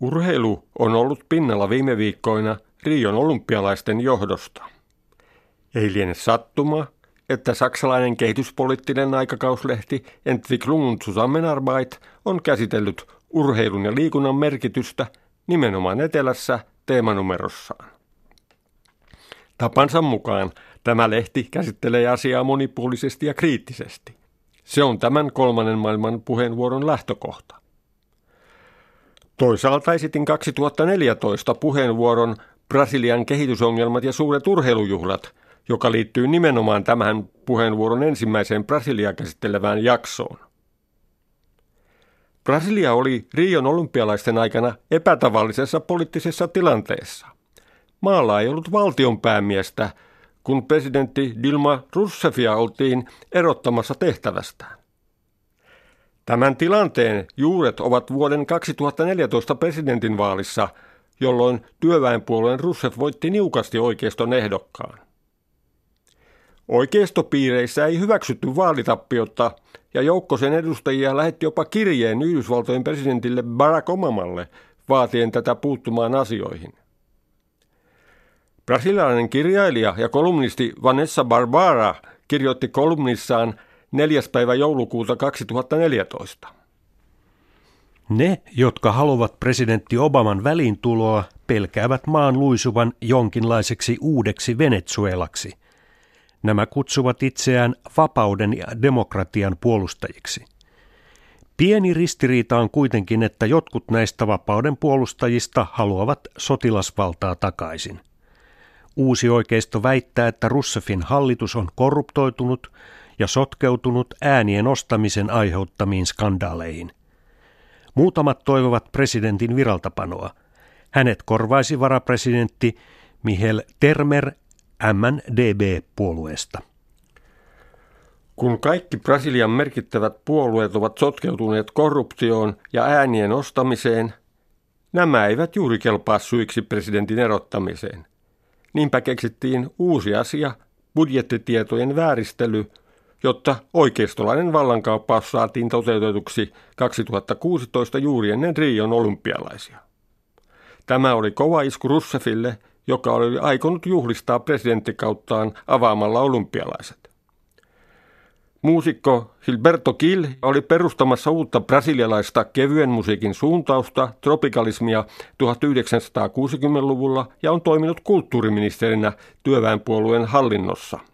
Urheilu on ollut pinnalla viime viikkoina Rion olympialaisten johdosta. Ei liene sattuma, että saksalainen kehityspoliittinen aikakauslehti Entwicklung Zusammenarbeit on käsitellyt urheilun ja liikunnan merkitystä nimenomaan etelässä teemanumerossaan. Tapansa mukaan tämä lehti käsittelee asiaa monipuolisesti ja kriittisesti. Se on tämän kolmannen maailman puheenvuoron lähtökohta. Toisaalta esitin 2014 puheenvuoron Brasilian kehitysongelmat ja suuret urheilujuhlat, joka liittyy nimenomaan tämän puheenvuoron ensimmäiseen Brasilia käsittelevään jaksoon. Brasilia oli Rion olympialaisten aikana epätavallisessa poliittisessa tilanteessa. Maalla ei ollut valtionpäämiestä, kun presidentti Dilma Rousseffia oltiin erottamassa tehtävästään. Tämän tilanteen juuret ovat vuoden 2014 presidentinvaalissa, jolloin työväenpuolueen Rousseff voitti niukasti oikeiston ehdokkaan. Oikeistopiireissä ei hyväksytty vaalitappiota ja joukko sen edustajia lähetti jopa kirjeen Yhdysvaltojen presidentille Barack Obamalle vaatien tätä puuttumaan asioihin. Brasilialainen kirjailija ja kolumnisti Vanessa Barbara kirjoitti kolumnissaan 4. päivä joulukuuta 2014. Ne, jotka haluavat presidentti Obaman väliintuloa, pelkäävät maan luisuvan jonkinlaiseksi uudeksi Venezuelaksi. Nämä kutsuvat itseään vapauden ja demokratian puolustajiksi. Pieni ristiriita on kuitenkin, että jotkut näistä vapauden puolustajista haluavat sotilasvaltaa takaisin. Uusi oikeisto väittää, että Russefin hallitus on korruptoitunut ja sotkeutunut äänien ostamisen aiheuttamiin skandaaleihin. Muutamat toivovat presidentin viraltapanoa. Hänet korvaisi varapresidentti Michel Termer MNDB-puolueesta. Kun kaikki Brasilian merkittävät puolueet ovat sotkeutuneet korruptioon ja äänien ostamiseen, nämä eivät juuri kelpaa syiksi presidentin erottamiseen. Niinpä keksittiin uusi asia, budjettitietojen vääristely – jotta oikeistolainen vallankaappaus saatiin toteutetuksi 2016 juuri ennen Rion olympialaisia. Tämä oli kova isku Russefille, joka oli aikonut juhlistaa presidenttikauttaan avaamalla olympialaiset. Muusikko Hilberto Gil oli perustamassa uutta brasilialaista kevyen musiikin suuntausta, tropikalismia 1960-luvulla ja on toiminut kulttuuriministerinä työväenpuolueen hallinnossa –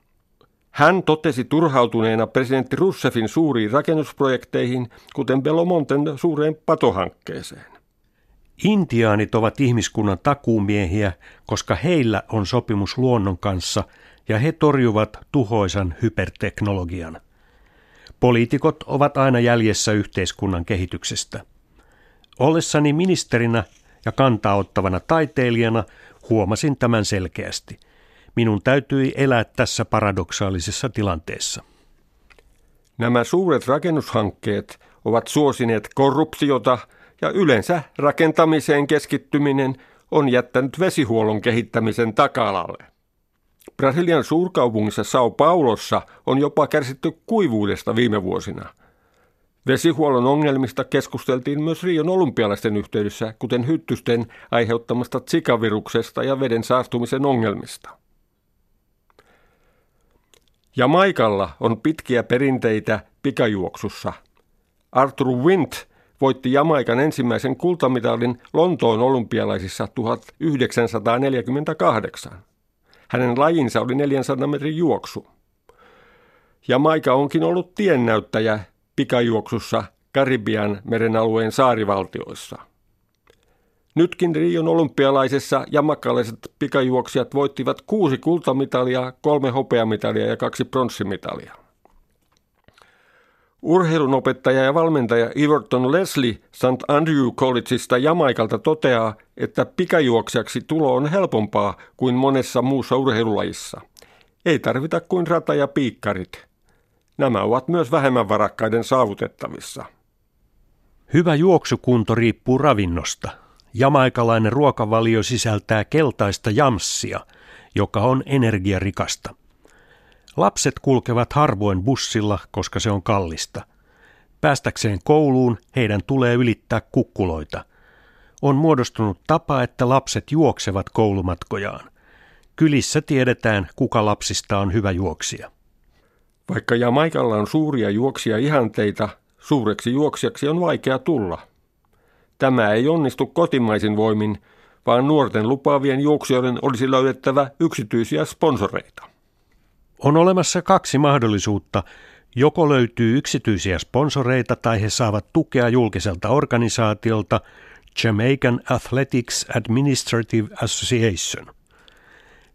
hän totesi turhautuneena presidentti Rousseffin suuriin rakennusprojekteihin, kuten Belomonten suureen patohankkeeseen. Intiaanit ovat ihmiskunnan takuumiehiä, koska heillä on sopimus luonnon kanssa ja he torjuvat tuhoisan hyperteknologian. Poliitikot ovat aina jäljessä yhteiskunnan kehityksestä. Ollessani ministerinä ja kantaa ottavana taiteilijana huomasin tämän selkeästi – Minun täytyi elää tässä paradoksaalisessa tilanteessa. Nämä suuret rakennushankkeet ovat suosineet korruptiota ja yleensä rakentamiseen keskittyminen on jättänyt vesihuollon kehittämisen takalalle. Brasilian suurkaupungissa Sao Paulossa on jopa kärsitty kuivuudesta viime vuosina. Vesihuollon ongelmista keskusteltiin myös Rion olympialaisten yhteydessä, kuten hyttysten aiheuttamasta tsikaviruksesta ja veden saastumisen ongelmista. Jamaikalla on pitkiä perinteitä pikajuoksussa. Arthur Wint voitti Jamaikan ensimmäisen kultamitalin Lontoon olympialaisissa 1948. Hänen lajinsa oli 400 metrin juoksu. Jamaika onkin ollut tiennäyttäjä pikajuoksussa Karibian meren alueen saarivaltioissa – Nytkin Rion olympialaisessa jamakkalaiset pikajuoksijat voittivat kuusi kultamitalia, kolme hopeamitalia ja kaksi pronssimitalia. Urheilunopettaja ja valmentaja Everton Leslie St. Andrew Collegeista Jamaikalta toteaa, että pikajuoksijaksi tulo on helpompaa kuin monessa muussa urheilulajissa. Ei tarvita kuin rata ja piikkarit. Nämä ovat myös vähemmän varakkaiden saavutettavissa. Hyvä juoksukunto riippuu ravinnosta – Jamaikalainen ruokavalio sisältää keltaista jamssia, joka on energiarikasta. Lapset kulkevat harvoin bussilla, koska se on kallista. Päästäkseen kouluun heidän tulee ylittää kukkuloita. on muodostunut tapa, että lapset juoksevat koulumatkojaan. Kylissä tiedetään, kuka lapsista on hyvä juoksija. Vaikka Jamaikalla on suuria juoksia ihanteita, suureksi juoksijaksi on vaikea tulla. Tämä ei onnistu kotimaisin voimin, vaan nuorten lupaavien juoksijoiden olisi löydettävä yksityisiä sponsoreita. On olemassa kaksi mahdollisuutta. Joko löytyy yksityisiä sponsoreita tai he saavat tukea julkiselta organisaatiolta Jamaican Athletics Administrative Association.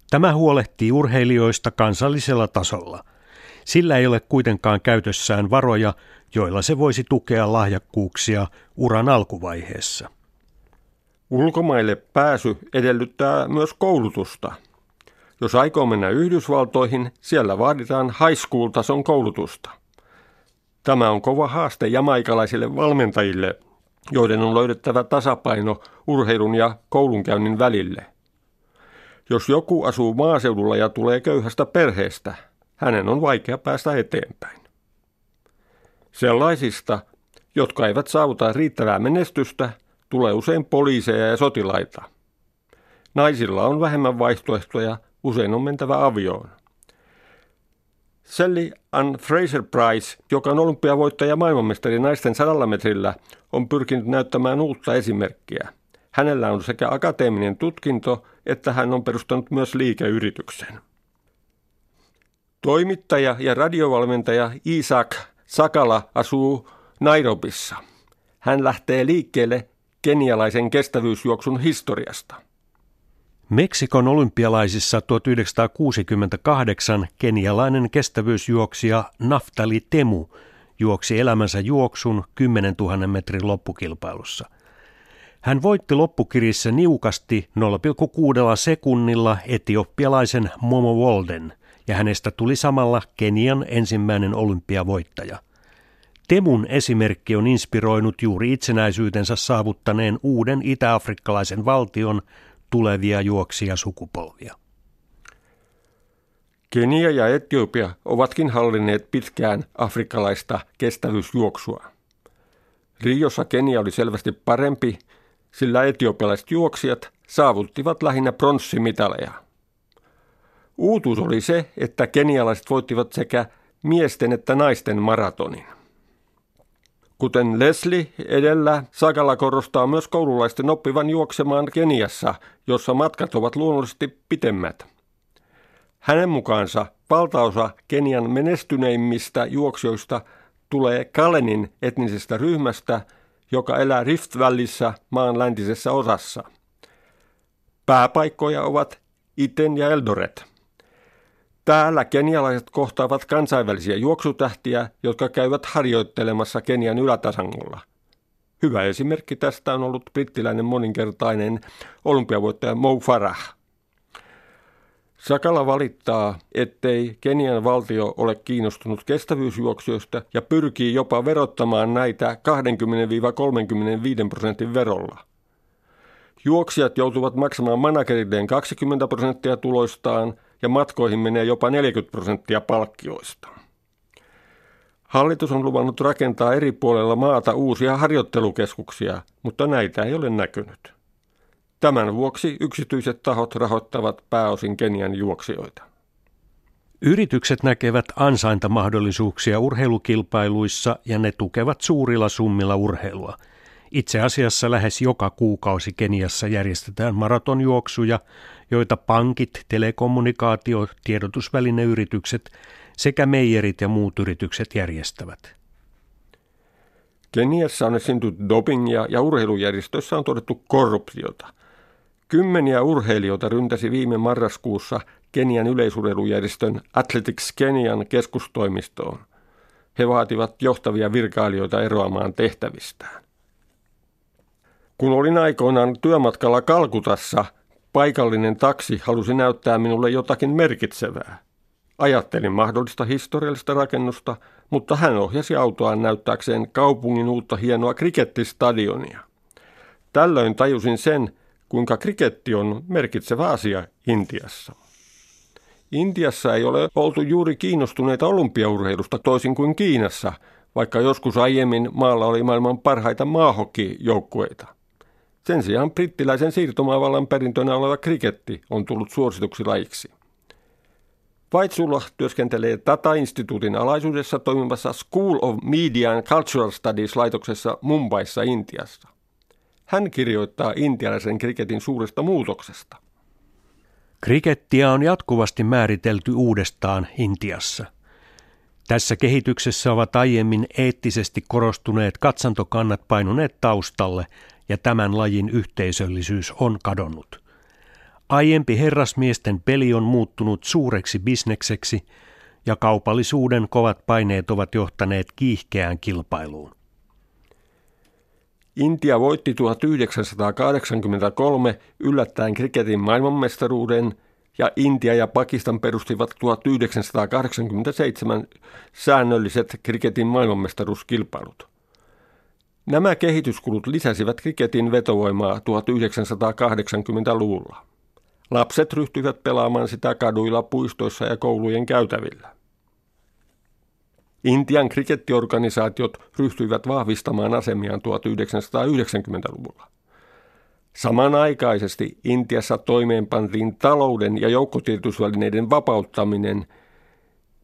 Tämä huolehtii urheilijoista kansallisella tasolla. Sillä ei ole kuitenkaan käytössään varoja, joilla se voisi tukea lahjakkuuksia uran alkuvaiheessa. Ulkomaille pääsy edellyttää myös koulutusta. Jos aikoo mennä Yhdysvaltoihin, siellä vaaditaan high school-tason koulutusta. Tämä on kova haaste jamaikalaisille valmentajille, joiden on löydettävä tasapaino urheilun ja koulunkäynnin välille. Jos joku asuu maaseudulla ja tulee köyhästä perheestä, hänen on vaikea päästä eteenpäin. Sellaisista, jotka eivät saavuta riittävää menestystä, tulee usein poliiseja ja sotilaita. Naisilla on vähemmän vaihtoehtoja, usein on mentävä avioon. Sally Ann Fraser Price, joka on olympiavoittaja maailmanmestari naisten sadalla metrillä, on pyrkinyt näyttämään uutta esimerkkiä. Hänellä on sekä akateeminen tutkinto, että hän on perustanut myös liikeyrityksen. Toimittaja ja radiovalmentaja Isaac Sakala asuu Nairobissa. Hän lähtee liikkeelle kenialaisen kestävyysjuoksun historiasta. Meksikon olympialaisissa 1968 kenialainen kestävyysjuoksija Naftali Temu juoksi elämänsä juoksun 10 000 metrin loppukilpailussa. Hän voitti loppukirissä niukasti 0,6 sekunnilla etioppialaisen Momo Walden ja hänestä tuli samalla Kenian ensimmäinen olympiavoittaja – Temun esimerkki on inspiroinut juuri itsenäisyytensä saavuttaneen uuden itä-afrikkalaisen valtion tulevia juoksia sukupolvia. Kenia ja Etiopia ovatkin hallinneet pitkään afrikkalaista kestävyysjuoksua. Riossa Kenia oli selvästi parempi, sillä etiopialaiset juoksijat saavuttivat lähinnä pronssimitaleja. Uutuus oli se, että kenialaiset voittivat sekä miesten että naisten maratonin. Kuten Leslie edellä, Sakala korostaa myös koululaisten oppivan juoksemaan Keniassa, jossa matkat ovat luonnollisesti pitemmät. Hänen mukaansa valtaosa Kenian menestyneimmistä juoksijoista tulee Kalenin etnisestä ryhmästä, joka elää Rift Valleyssä maan läntisessä osassa. Pääpaikkoja ovat Iten ja Eldoret. Täällä kenialaiset kohtaavat kansainvälisiä juoksutähtiä, jotka käyvät harjoittelemassa Kenian ylätasangolla. Hyvä esimerkki tästä on ollut brittiläinen moninkertainen olympiavoittaja Mo Farah. Sakala valittaa, ettei Kenian valtio ole kiinnostunut kestävyysjuoksijoista ja pyrkii jopa verottamaan näitä 20-35 prosentin verolla. Juoksijat joutuvat maksamaan managerilleen 20 prosenttia tuloistaan – ja matkoihin menee jopa 40 prosenttia palkkioista. Hallitus on luvannut rakentaa eri puolella maata uusia harjoittelukeskuksia, mutta näitä ei ole näkynyt. Tämän vuoksi yksityiset tahot rahoittavat pääosin Kenian juoksijoita. Yritykset näkevät ansaintamahdollisuuksia urheilukilpailuissa ja ne tukevat suurilla summilla urheilua – itse asiassa lähes joka kuukausi Keniassa järjestetään maratonjuoksuja, joita pankit, telekommunikaatio, tiedotusvälineyritykset sekä meijerit ja muut yritykset järjestävät. Keniassa on esiintynyt dopingia ja urheilujärjestöissä on todettu korruptiota. Kymmeniä urheilijoita ryntäsi viime marraskuussa Kenian yleisurheilujärjestön Athletics Kenian keskustoimistoon. He vaativat johtavia virkailijoita eroamaan tehtävistään. Kun olin aikoinaan työmatkalla Kalkutassa, paikallinen taksi halusi näyttää minulle jotakin merkitsevää. Ajattelin mahdollista historiallista rakennusta, mutta hän ohjasi autoaan näyttääkseen kaupungin uutta hienoa krikettistadionia. Tällöin tajusin sen, kuinka kriketti on merkitsevä asia Intiassa. Intiassa ei ole oltu juuri kiinnostuneita olympiaurheilusta toisin kuin Kiinassa, vaikka joskus aiemmin maalla oli maailman parhaita maahokijoukkueita. Sen sijaan brittiläisen siirtomaavallan perintönä oleva kriketti on tullut suosituksi lajiksi. Vaitsulla työskentelee Tata-instituutin alaisuudessa toimivassa School of Media and Cultural Studies-laitoksessa Mumbaissa Intiassa. Hän kirjoittaa intialaisen kriketin suuresta muutoksesta. Krikettiä on jatkuvasti määritelty uudestaan Intiassa. Tässä kehityksessä ovat aiemmin eettisesti korostuneet katsantokannat painuneet taustalle ja tämän lajin yhteisöllisyys on kadonnut. Aiempi herrasmiesten peli on muuttunut suureksi bisnekseksi ja kaupallisuuden kovat paineet ovat johtaneet kiihkeään kilpailuun. Intia voitti 1983 yllättäen kriketin maailmanmestaruuden ja Intia ja Pakistan perustivat 1987 säännölliset kriketin maailmanmestaruuskilpailut. Nämä kehityskulut lisäsivät kriketin vetovoimaa 1980-luvulla. Lapset ryhtyivät pelaamaan sitä kaduilla, puistoissa ja koulujen käytävillä. Intian krikettiorganisaatiot ryhtyivät vahvistamaan asemiaan 1990-luvulla. Samanaikaisesti Intiassa toimeenpantiin talouden ja joukkotiedotusvälineiden vapauttaminen,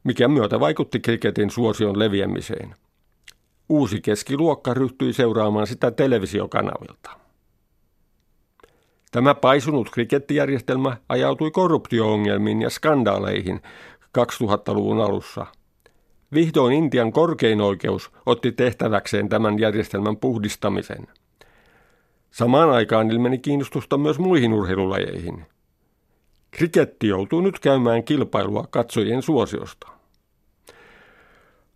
mikä myötä vaikutti kriketin suosion leviämiseen. Uusi keskiluokka ryhtyi seuraamaan sitä televisiokanavilta. Tämä paisunut krikettijärjestelmä ajautui korruptioongelmiin ja skandaaleihin 2000-luvun alussa. Vihdoin Intian korkein oikeus otti tehtäväkseen tämän järjestelmän puhdistamisen. Samaan aikaan ilmeni kiinnostusta myös muihin urheilulajeihin. Kriketti joutuu nyt käymään kilpailua katsojien suosiosta.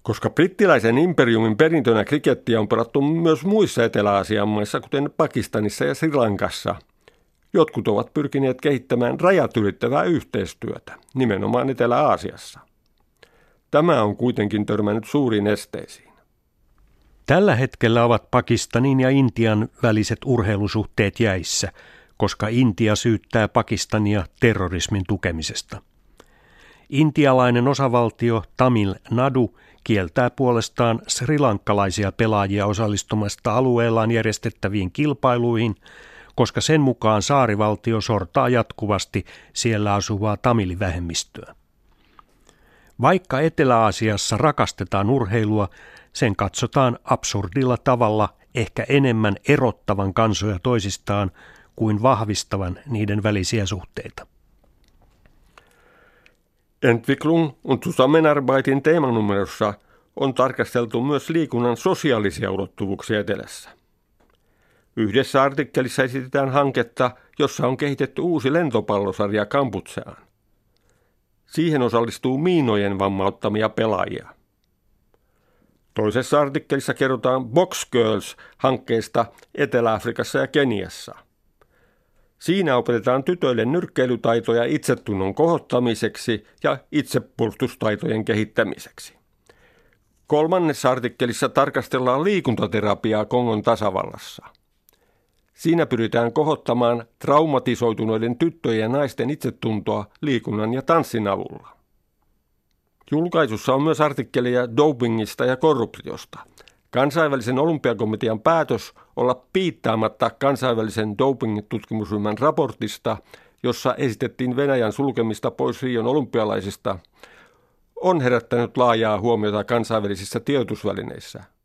Koska brittiläisen imperiumin perintönä krikettiä on pelattu myös muissa Etelä-Aasian maissa, kuten Pakistanissa ja Sri Lankassa – Jotkut ovat pyrkineet kehittämään rajat ylittävää yhteistyötä, nimenomaan Etelä-Aasiassa. Tämä on kuitenkin törmännyt suuriin esteisiin. Tällä hetkellä ovat Pakistanin ja Intian väliset urheilusuhteet jäissä, koska Intia syyttää Pakistania terrorismin tukemisesta. Intialainen osavaltio Tamil Nadu kieltää puolestaan srilankkalaisia pelaajia osallistumasta alueellaan järjestettäviin kilpailuihin – koska sen mukaan saarivaltio sortaa jatkuvasti siellä asuvaa tamilivähemmistöä. Vaikka Etelä-Aasiassa rakastetaan urheilua, sen katsotaan absurdilla tavalla ehkä enemmän erottavan kansoja toisistaan kuin vahvistavan niiden välisiä suhteita. Entwicklung und Zusammenarbeitin teemanumerossa on tarkasteltu myös liikunnan sosiaalisia ulottuvuuksia etelässä. Yhdessä artikkelissa esitetään hanketta, jossa on kehitetty uusi lentopallosarja Kamputseaan. Siihen osallistuu miinojen vammauttamia pelaajia. Toisessa artikkelissa kerrotaan Box Girls-hankkeesta Etelä-Afrikassa ja Keniassa. Siinä opetetaan tytöille nyrkkeilytaitoja itsetunnon kohottamiseksi ja itsepuolustustaitojen kehittämiseksi. Kolmannessa artikkelissa tarkastellaan liikuntaterapiaa Kongon tasavallassa – Siinä pyritään kohottamaan traumatisoituneiden tyttöjen ja naisten itsetuntoa liikunnan ja tanssin avulla. Julkaisussa on myös artikkeleja dopingista ja korruptiosta. Kansainvälisen olympiakomitean päätös olla piittaamatta kansainvälisen doping-tutkimusryhmän raportista, jossa esitettiin Venäjän sulkemista pois Rion olympialaisista, on herättänyt laajaa huomiota kansainvälisissä tiedotusvälineissä –